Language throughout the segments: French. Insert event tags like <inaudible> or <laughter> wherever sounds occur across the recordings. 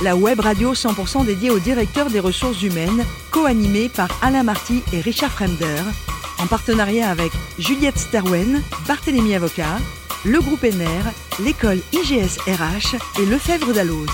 La web radio 100% dédiée aux directeurs des ressources humaines, co-animée par Alain Marty et Richard Fremder, en partenariat avec Juliette Sterwen, Barthélémy Avocat, le groupe NR, l'école IGS RH et Lefebvre d'Alloz.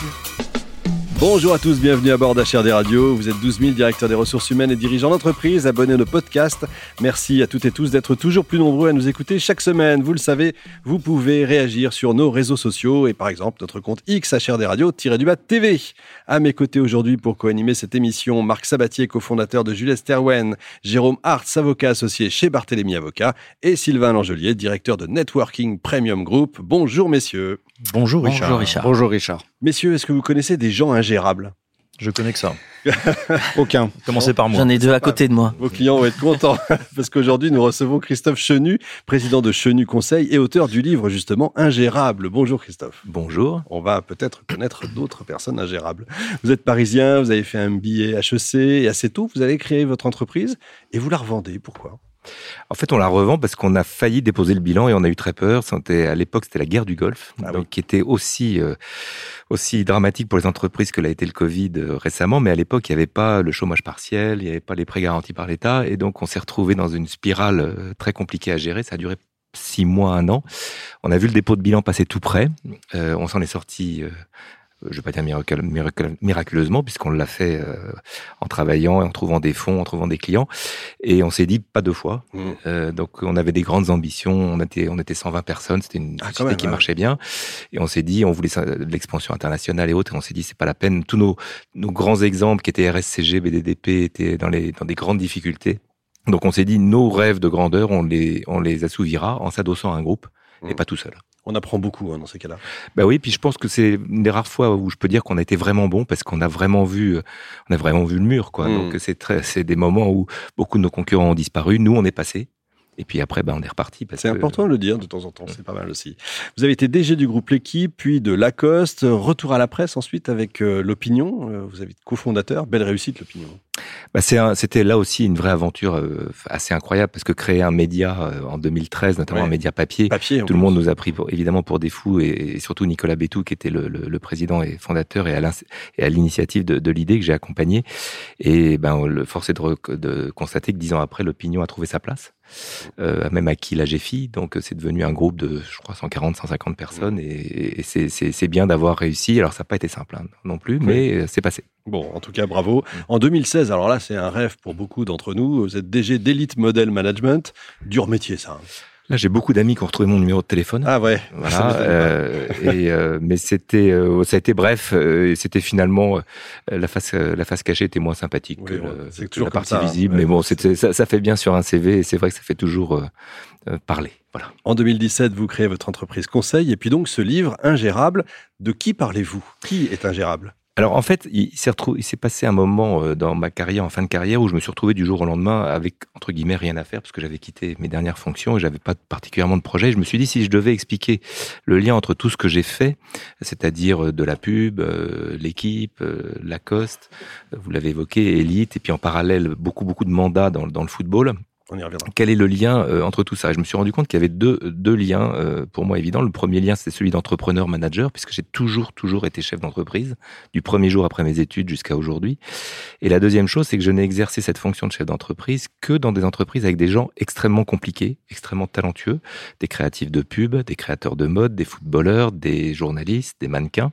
Bonjour à tous, bienvenue à bord d'HRD Radio. Vous êtes 12 000 directeurs des ressources humaines et dirigeants d'entreprise, abonnés à nos podcasts. Merci à toutes et tous d'être toujours plus nombreux à nous écouter chaque semaine. Vous le savez, vous pouvez réagir sur nos réseaux sociaux et par exemple notre compte X HRD Radio-du-bas TV. À mes côtés aujourd'hui pour co-animer cette émission, Marc Sabatier, cofondateur de Jules Terwen, Jérôme Hartz, avocat associé chez Barthélemy Avocat et Sylvain Langelier, directeur de Networking Premium Group. Bonjour messieurs. Bonjour Richard. Bonjour Richard. Bonjour Richard. Messieurs, est-ce que vous connaissez des gens ingérables Je connais que ça. <laughs> Aucun. Commencez par moi. J'en ai deux à côté de moi. Vos clients vont être contents <laughs> parce qu'aujourd'hui nous recevons Christophe Chenu, président de Chenu Conseil et auteur du livre justement Ingérable. Bonjour Christophe. Bonjour. On va peut-être connaître d'autres personnes ingérables. Vous êtes parisien, vous avez fait un billet HEC et assez tôt vous avez créé votre entreprise et vous la revendez. Pourquoi? En fait, on la revend parce qu'on a failli déposer le bilan et on a eu très peur. C'était à l'époque, c'était la guerre du Golfe, Ah donc qui était aussi euh, aussi dramatique pour les entreprises que l'a été le Covid euh, récemment. Mais à l'époque, il n'y avait pas le chômage partiel, il n'y avait pas les prêts garantis par l'État, et donc on s'est retrouvé dans une spirale euh, très compliquée à gérer. Ça a duré six mois, un an. On a vu le dépôt de bilan passer tout près. Euh, on s'en est sorti. Euh, je vais pas dire miracule, miracule, miraculeusement, puisqu'on l'a fait euh, en travaillant et en trouvant des fonds, en trouvant des clients. Et on s'est dit pas deux fois. Mmh. Euh, donc on avait des grandes ambitions. On était, on était 120 personnes. C'était une Ah, société même, qui ouais. marchait bien. Et on s'est dit, on voulait l'expansion internationale et autres. Et on s'est dit, c'est pas la peine. Tous nos, nos grands exemples qui étaient RSCG, BDDP étaient dans les, dans des grandes difficultés. Donc on s'est dit, nos rêves de grandeur, on les, on les assouvira en s'adossant à un groupe et Mmh. pas tout seul. On apprend beaucoup hein, dans ces cas-là. Bah oui, puis je pense que c'est une des rares fois où je peux dire qu'on a été vraiment bon parce qu'on a vraiment vu, on a vraiment vu le mur, quoi. Mm. Donc c'est très, c'est des moments où beaucoup de nos concurrents ont disparu, nous on est passé, et puis après, ben on est reparti. C'est que- important de le dire de temps en temps, c'est pas mal aussi. Vous avez été DG du groupe L'équipe, puis de Lacoste, retour à la presse ensuite avec euh, l'Opinion. Euh, vous avez été cofondateur, belle réussite l'Opinion. Bah, c'était là aussi une vraie aventure euh, assez incroyable parce que créer un média euh, en 2013, notamment Ouais. un média papier. Tout le monde nous a pris pour, évidemment pour des fous et, et surtout Nicolas Bétou qui était le, le- le président et fondateur et à, l'initiative de, de l'idée que j'ai accompagné. Et ben le force est de, constater que dix ans après l'opinion a trouvé sa place, euh, a même acquis la GFI. Donc c'est devenu un groupe de je crois 140 150 personnes et, et c'est- bien d'avoir réussi. Alors ça n'a pas été simple hein, non plus, mais euh, c'est passé. Bon, en tout cas, bravo. En 2016, alors là, c'est un rêve pour beaucoup d'entre nous. Vous êtes DG d'Elite Model Management. Dur métier, ça. hein. Là j'ai beaucoup d'amis qui ont retrouvé mon numéro de téléphone. Ah ouais. Voilà, euh, et euh, mais c'était, euh, ça a été bref, et c'était finalement la face, la face cachée était moins sympathique Oui, que, bon, le- que toujours la partie ça, hein. visible. Mais bon, c'était, ça, ça fait bien sur un CV, et c'est vrai que ça fait toujours parler. Voilà. En 2017, vous créez votre entreprise conseil et puis donc ce livre, Ingérable. De qui parlez-vous? Qui est ingérable? Alors en fait, il, s'est passé un moment euh, dans ma carrière, en fin de carrière, où je me suis retrouvé du jour au lendemain avec entre guillemets rien à faire parce que j'avais quitté mes dernières fonctions et j'avais pas particulièrement de projet. Je me suis dit si je devais expliquer le lien entre tout ce que j'ai fait, c'est-à-dire euh, de la pub, euh, l'équipe, euh, Lacoste, vous l'avez évoqué, Elite, et puis en parallèle beaucoup beaucoup de mandats dans le football. On y reviendra. Quel est le lien euh, entre tout ça? Je me suis rendu compte qu'il y avait deux, deux liens euh, pour moi évidents. Le premier lien, c'est celui d'entrepreneur-manager, puisque j'ai toujours, toujours été chef d'entreprise, du premier jour après mes études jusqu'à aujourd'hui. Et la deuxième chose, c'est que je n'ai exercé cette fonction de chef d'entreprise que dans des entreprises avec des gens extrêmement compliqués, extrêmement talentueux, des créatifs de pub, des créateurs de mode, des footballeurs, des journalistes, des mannequins,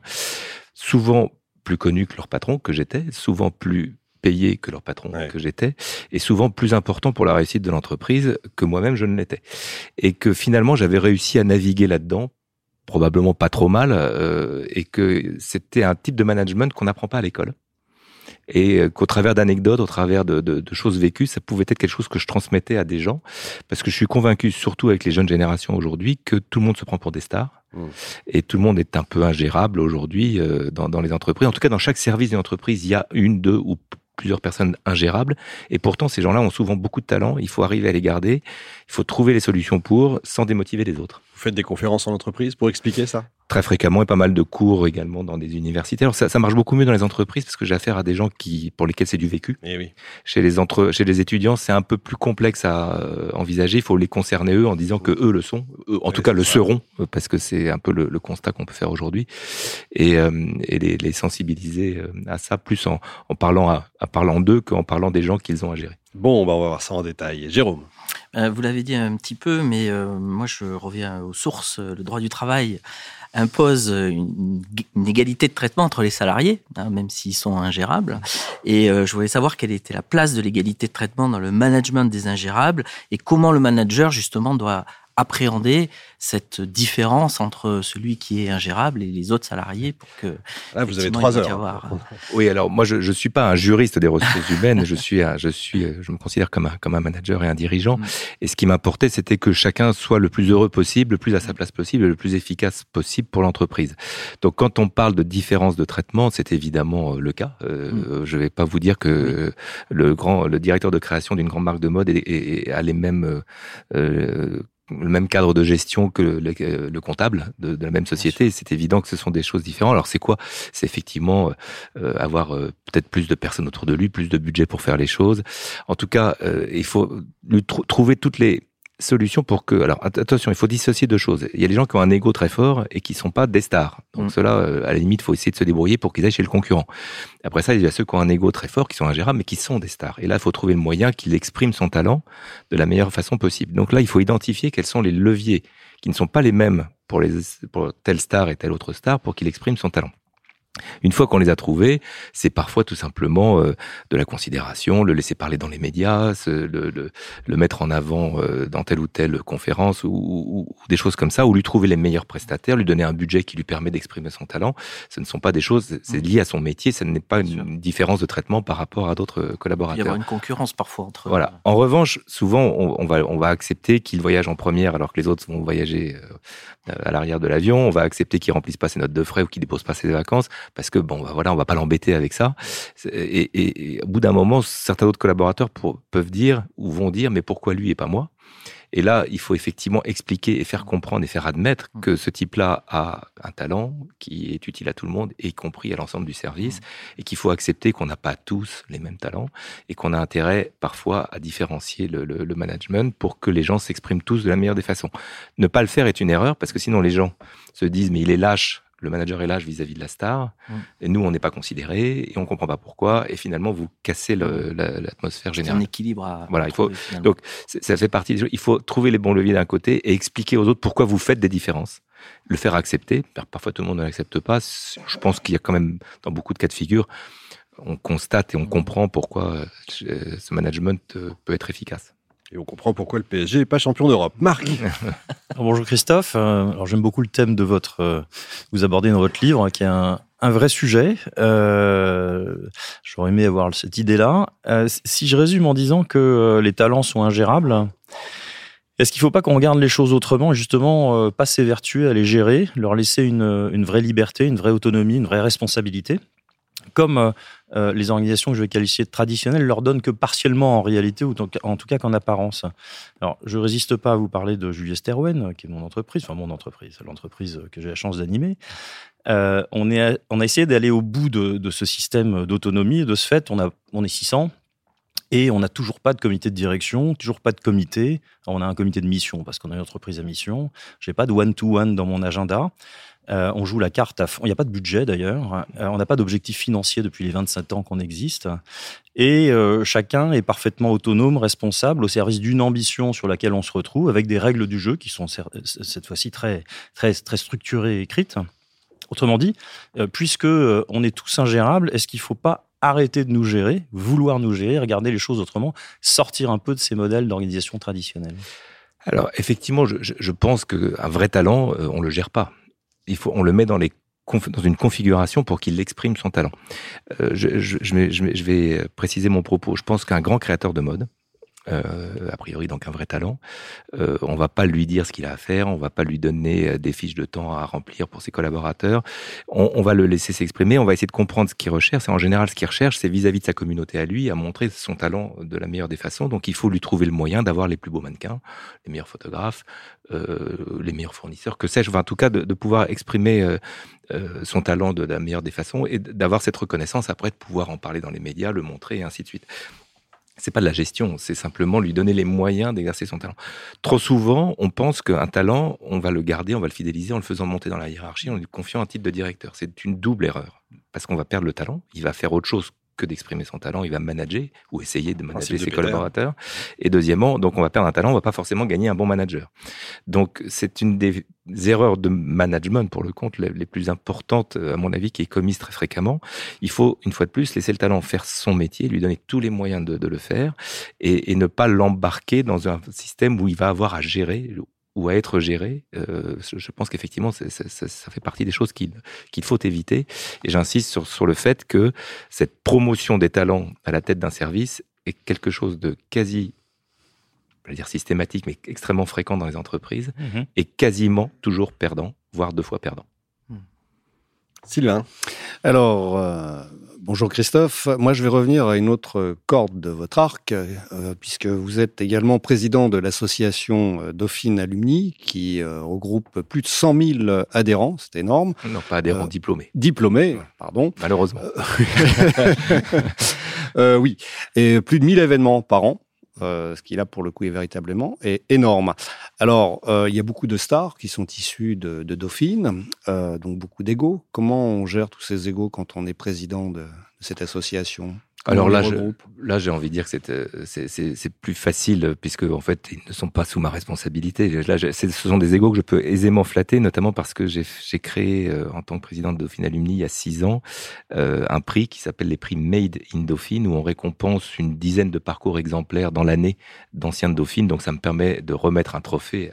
souvent plus connus que leur patron que j'étais, souvent plus payés que leur patron Ouais. que j'étais, et souvent plus important pour la réussite de l'entreprise que moi-même je ne l'étais. Et que finalement j'avais réussi à naviguer là-dedans, probablement pas trop mal, euh, et que c'était un type de management qu'on n'apprend pas à l'école. Et euh, qu'au travers d'anecdotes, au travers de, de- de choses vécues, ça pouvait être quelque chose que je transmettais à des gens, parce que je suis convaincu, surtout avec les jeunes générations aujourd'hui, que tout le monde se prend pour des stars. Mm. Et tout le monde est un peu ingérable aujourd'hui euh, dans, dans les entreprises. En tout cas, dans chaque service d'une entreprise, il y a une, deux ou plusieurs personnes ingérables. Et pourtant, ces gens-là ont souvent beaucoup de talent. Il faut arriver à les garder. Il faut trouver les solutions pour, sans démotiver les autres. Vous faites des conférences en entreprise pour expliquer ça? Très fréquemment et pas mal de cours également dans des universités. Alors ça, ça marche beaucoup mieux dans les entreprises parce que j'ai affaire à des gens qui, pour lesquels c'est du vécu. Et eh oui. Chez les entre, chez les étudiants, c'est un peu plus complexe à euh, envisager. Il faut les concerner eux en disant que eux le sont, en tout cas le seront, euh, parce que c'est un peu le, le constat qu'on peut faire aujourd'hui, et, euh, et les, les, sensibiliser à ça plus en, en parlant à, à parlant d'eux qu'en parlant des gens qu'ils ont à gérer. Bon, bah on va voir ça en détail. Jérôme. Euh, vous l'avez dit un petit peu, mais euh, moi je reviens aux sources. Le droit du travail impose une, égalité de traitement entre les salariés, hein, même s'ils sont ingérables. Et euh, je voulais savoir quelle était la place de l'égalité de traitement dans le management des ingérables et comment le manager justement doit appréhender cette différence entre celui qui est ingérable et les autres salariés pour que. Ah, vous avez trois heures. Avoir... Oui, alors moi je ne suis pas un juriste des ressources humaines, je suis, je suis, je me considère comme un comme un manager et un dirigeant. Mm. Et ce qui m'importait, c'était que chacun soit le plus heureux possible, le plus à sa place possible, le plus efficace possible pour l'entreprise. Donc quand on parle de différence de traitement, c'est évidemment euh, le cas. Euh, mm. Je ne vais pas vous dire que le grand, le directeur de création d'une grande marque de mode est, a les mêmes euh, le même cadre de gestion que le, le comptable de, de, la même société. C'est évident que ce sont des choses différentes. Alors c'est quoi? C'est effectivement euh, avoir euh, peut-être plus de personnes autour de lui, plus de budget pour faire les choses. En tout cas, euh, il faut lui trouver toutes les solution pour que. Alors attention, il faut dissocier deux choses. Il y a des gens qui ont un ego très fort et qui sont pas des stars. Donc mm. cela, euh, à la limite, il faut essayer de se débrouiller pour qu'ils aillent chez le concurrent. Après ça, il y a ceux qui ont un ego très fort, qui sont ingérables, mais qui sont des stars. Et là, il faut trouver le moyen qu'il exprime son talent de la meilleure façon possible. Donc là, il faut identifier quels sont les leviers qui ne sont pas les mêmes pour, les, pour telle star et telle autre star pour qu'il exprime son talent. Une fois qu'on les a trouvés, c'est parfois tout simplement euh, de la considération, le laisser parler dans les médias, le, le, le, mettre en avant euh, dans telle ou telle conférence ou, ou, des choses comme ça, ou lui trouver les meilleurs prestataires, lui donner un budget qui lui permet d'exprimer son talent. Ce ne sont pas des choses, c'est mmh. lié à son métier, ce n'est pas une différence de traitement par rapport à d'autres collaborateurs. Il y avoir une concurrence parfois entre. Voilà. Euh, en revanche, souvent, on, on va, on va accepter qu'il voyage en première alors que les autres vont voyager à l'arrière de l'avion. On va accepter qu'il remplisse pas ses notes de frais ou qu'il dépose pas ses vacances parce que bon, bah, voilà, on va pas l'embêter avec ça. Et, au bout d'un moment, certains autres collaborateurs peuvent dire ou vont dire, mais pourquoi lui et pas moi? Et là, il faut effectivement expliquer et faire comprendre et faire admettre mmh. que ce type-là a un talent qui est utile à tout le monde, y compris à l'ensemble du service, mmh. et qu'il faut accepter qu'on n'a pas tous les mêmes talents et qu'on a intérêt parfois à différencier le, le, management pour que les gens s'expriment tous de la meilleure des façons. Ne pas le faire est une erreur parce que sinon les gens se disent mais il est lâche le manager est lâche vis-à-vis de la star, mm. et nous, on n'est pas considéré, et on comprend pas pourquoi, et finalement, vous cassez l'atmosphère générale. C'est un équilibre à Voilà, il faut, donc, ça fait partie Il faut trouver les bons leviers d'un côté et expliquer aux autres pourquoi vous faites des différences. Le faire accepter, parfois tout le monde ne l'accepte pas. Je pense qu'il y a quand même, dans beaucoup de cas de figure, on constate et on comprend pourquoi euh, ce management euh, peut être efficace. Et on comprend pourquoi le PSG n'est pas champion d'Europe. Marc <laughs> Bonjour Christophe. Euh, alors j'aime beaucoup le thème de votre, euh, vous abordez dans votre livre, qui est un, vrai sujet. Euh, J'aurais aimé avoir cette idée-là. Euh, si je résume en disant que les talents sont ingérables, est-ce qu'il ne faut pas qu'on regarde les choses autrement et justement pas s'évertuer à les gérer, leur laisser une, une vraie liberté, une vraie autonomie, une vraie responsabilité? Comme euh, euh, les organisations que je vais qualifier de traditionnelles leur donnent que partiellement en réalité, ou en tout cas qu'en apparence. Alors, je résiste pas à vous parler de Julius Sterwen, qui est mon entreprise, enfin mon entreprise, l'entreprise que j'ai la chance d'animer. Euh, on, on a essayé d'aller au bout de, ce système d'autonomie, de ce fait, on, a, on est 600, et on n'a toujours pas de comité de direction, toujours pas de comité. on a un comité de mission parce qu'on a une entreprise à mission. J'ai pas de one-to-one dans mon agenda. Euh, on joue la carte à fond. Il n'y a pas de budget d'ailleurs. Euh, on n'a pas d'objectif financier depuis les 27 ans qu'on existe. Et euh, chacun est parfaitement autonome, responsable, au service d'une ambition sur laquelle on se retrouve, avec des règles du jeu qui sont cette fois-ci très, très, très structurées et écrites. Autrement dit, puisque on est tous ingérables, est-ce qu'il ne faut pas arrêter de nous gérer, vouloir nous gérer, regarder les choses autrement, sortir un peu de ces modèles d'organisation traditionnelle alors effectivement, je, je pense qu'un vrai talent, on le gère pas il faut, on le met dans une configuration pour qu'il exprime son talent. Euh, je, vais, préciser mon propos. Je pense qu'un grand créateur de mode, euh, a priori donc un vrai talent. Euh, on va pas lui dire ce qu'il a à faire, on va pas lui donner euh, des fiches de temps à remplir pour ses collaborateurs. On, va le laisser s'exprimer, on va essayer de comprendre ce qu'il recherche. Et en général, ce qu'il recherche, c'est vis-à-vis de sa communauté à lui, à montrer son talent de la meilleure des façons. Donc il faut lui trouver le moyen d'avoir les plus beaux mannequins, les meilleurs photographes, euh, les meilleurs fournisseurs, que sais-je. Enfin, en tout cas, de, de pouvoir exprimer son talent de la meilleure des façons et d'avoir cette reconnaissance après de pouvoir en parler dans les médias, le montrer et ainsi de suite c'est pas de la gestion, c'est simplement lui donner les moyens d'exercer son talent. Trop souvent, on pense qu'un talent, on va le garder, on va le fidéliser en le faisant monter dans la hiérarchie, en lui confiant un titre de directeur. C'est une double erreur. Parce qu'on va perdre le talent, il va faire autre chose que d'exprimer son talent, il va manager ou essayer de manager ses collaborateurs. Et deuxièmement, donc on va perdre un talent, on va pas forcément gagner un bon manager. Donc c'est une des erreurs de management pour le compte les plus importantes à mon avis qui est commise très fréquemment. Il faut une fois de plus laisser le talent faire son métier, lui donner tous les moyens de, de le faire et, et ne pas l'embarquer dans un système où il va avoir à gérer ou à être géré, euh, je pense qu'effectivement, ça, ça, fait partie des choses qu'il qu'il faut éviter. Et j'insiste sur, sur le fait que cette promotion des talents à la tête d'un service est quelque chose de quasi, je vais dire systématique, mais extrêmement fréquent dans les entreprises, mmh. et quasiment toujours perdant, voire deux fois perdant. Sylvain. Alors, euh, bonjour Christophe. Moi, je vais revenir à une autre corde de votre arc, euh, puisque vous êtes également président de l'association euh, Dauphine Alumni, qui euh, regroupe plus de 100 000 adhérents. C'est énorme. Non, pas adhérents, diplômés. Diplômés, pardon. Malheureusement. <laughs> oui. Et plus de 1000 événements par an. Euh, ce qui là pour le coup est véritablement est énorme. Alors euh, il y a beaucoup de stars qui sont issus de, Dauphine, euh, donc beaucoup d'égos. Comment on gère tous ces égos quand on est président de, de cette association? Alors là, je, là, j'ai envie de dire que euh, c'est plus facile puisque en fait, ils ne sont pas sous ma responsabilité. Là, ce sont des égaux que je peux aisément flatter, notamment parce que j'ai créé euh, en tant que président de Dauphine Alumni il y a six ans euh, un prix qui s'appelle les prix Made in Dauphine où on récompense une dizaine de parcours exemplaires dans l'année d'anciens de Dauphine. Donc, ça me permet de remettre un trophée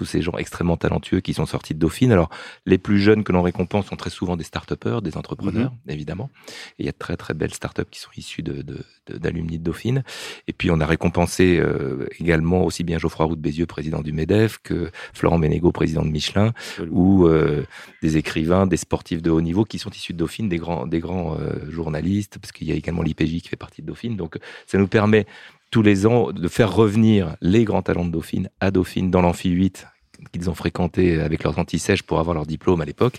tous ces gens extrêmement talentueux qui sont sortis de Dauphine. Alors, les plus jeunes que l'on récompense sont très souvent des start-upers, des entrepreneurs, mmh. évidemment. Et il y a de très, très belles start-up qui sont issues de, de, de, d'alumni de Dauphine. Et puis, on a récompensé euh, également aussi bien Geoffroy Roux de Bézieux, président du MEDEF, que Florent Ménégo, président de Michelin, ou euh, des écrivains, des sportifs de haut niveau qui sont issus de Dauphine, des grands, des grands euh, journalistes, parce qu'il y a également l'IPJ qui fait partie de Dauphine. Donc, ça nous permet tous les ans de faire revenir les grands talents de Dauphine à Dauphine dans l'amphi 8 qu'ils ont fréquenté avec leurs antisèches pour avoir leur diplôme à l'époque,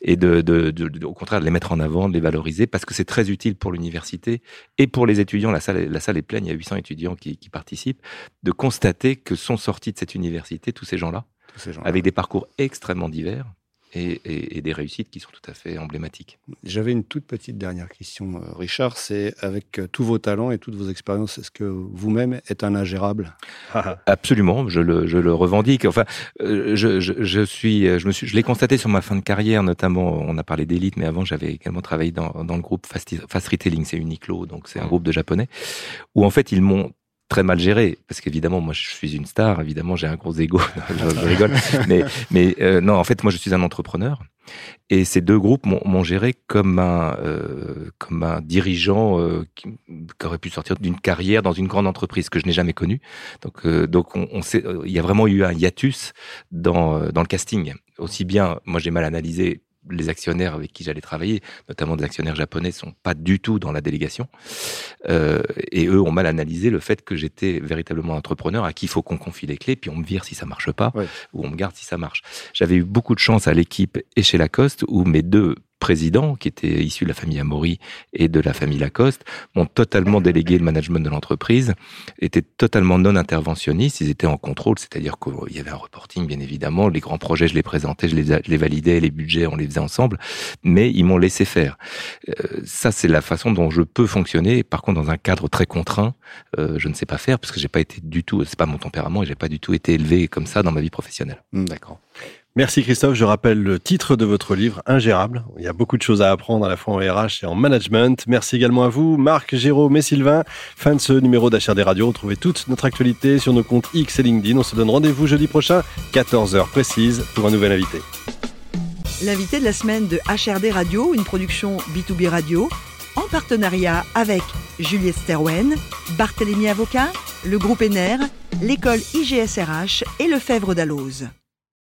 et de, de, de, au contraire de les mettre en avant, de les valoriser, parce que c'est très utile pour l'université et pour les étudiants. La salle, la salle est pleine, il y a 800 étudiants qui, qui participent, de constater que sont sortis de cette université tous ces gens-là, gens avec des parcours extrêmement divers, et, et, et, des réussites qui sont tout à fait emblématiques. J'avais une toute petite dernière question, euh, Richard. C'est avec euh, tous vos talents et toutes vos expériences, est-ce que vous-même êtes un ingérable? <laughs> Absolument, je le, je le revendique. Enfin, euh, je, je, je, suis, je me suis, je l'ai constaté sur ma fin de carrière, notamment. On a parlé d'élite, mais avant, j'avais également travaillé dans, dans le groupe Fast, Fast Retailing, c'est Uniqlo, donc c'est un groupe de japonais, où en fait ils m'ont très mal géré parce qu'évidemment moi je suis une star évidemment j'ai un gros ego. <laughs> Je, rigole. Mais mais euh, non en fait moi je suis un entrepreneur. Et ces deux groupes m'ont géré comme un euh, comme un dirigeant euh, qui, aurait pu sortir d'une carrière dans une grande entreprise que je n'ai jamais connue. Donc donc on, on sait il y a vraiment eu un hiatus dans dans le casting. Aussi bien moi j'ai mal analysé les actionnaires avec qui j'allais travailler, notamment des actionnaires japonais, sont pas du tout dans la délégation. Euh, et eux ont mal analysé le fait que j'étais véritablement entrepreneur à qui il faut qu'on confie les clés, puis on me vire si ça marche pas, ouais. ou on me garde si ça marche. J'avais eu beaucoup de chance à l'équipe et chez Lacoste, où mes deux présidents, qui étaient issus de la famille Amaury et de la famille Lacoste, m'ont totalement délégué le management de l'entreprise, étaient totalement non interventionnistes, ils étaient en contrôle, c'est-à-dire qu'il y avait un reporting, bien évidemment, les grands projets, je les présentais, je les, les validais, les budgets, on les faisait ensemble, mais ils m'ont laissé faire. Euh, ça, c'est la façon dont je peux fonctionner. Par contre, dans un cadre très contraint, euh, je ne sais pas faire, parce que j'ai pas été du tout, c'est pas mon tempérament, et j'ai pas du tout été élevé comme ça dans ma vie professionnelle. D'accord. Merci Christophe. Je rappelle le titre de votre livre, Ingérable. Il y a beaucoup de choses à apprendre à la fois en RH et en management. Merci également à vous, Marc, Jérôme et Sylvain. Fin de ce numéro d'HRD Radio. Retrouvez toute notre actualité sur nos comptes X et LinkedIn. On se donne rendez-vous jeudi prochain, 14h précise, pour un nouvel invité. L'invité de la semaine de HRD Radio, une production B2B Radio, en partenariat avec Juliette Sterwen, Barthélémy Avocat le groupe ENER, l'école IGSRH et le Fèvre d'Alloz.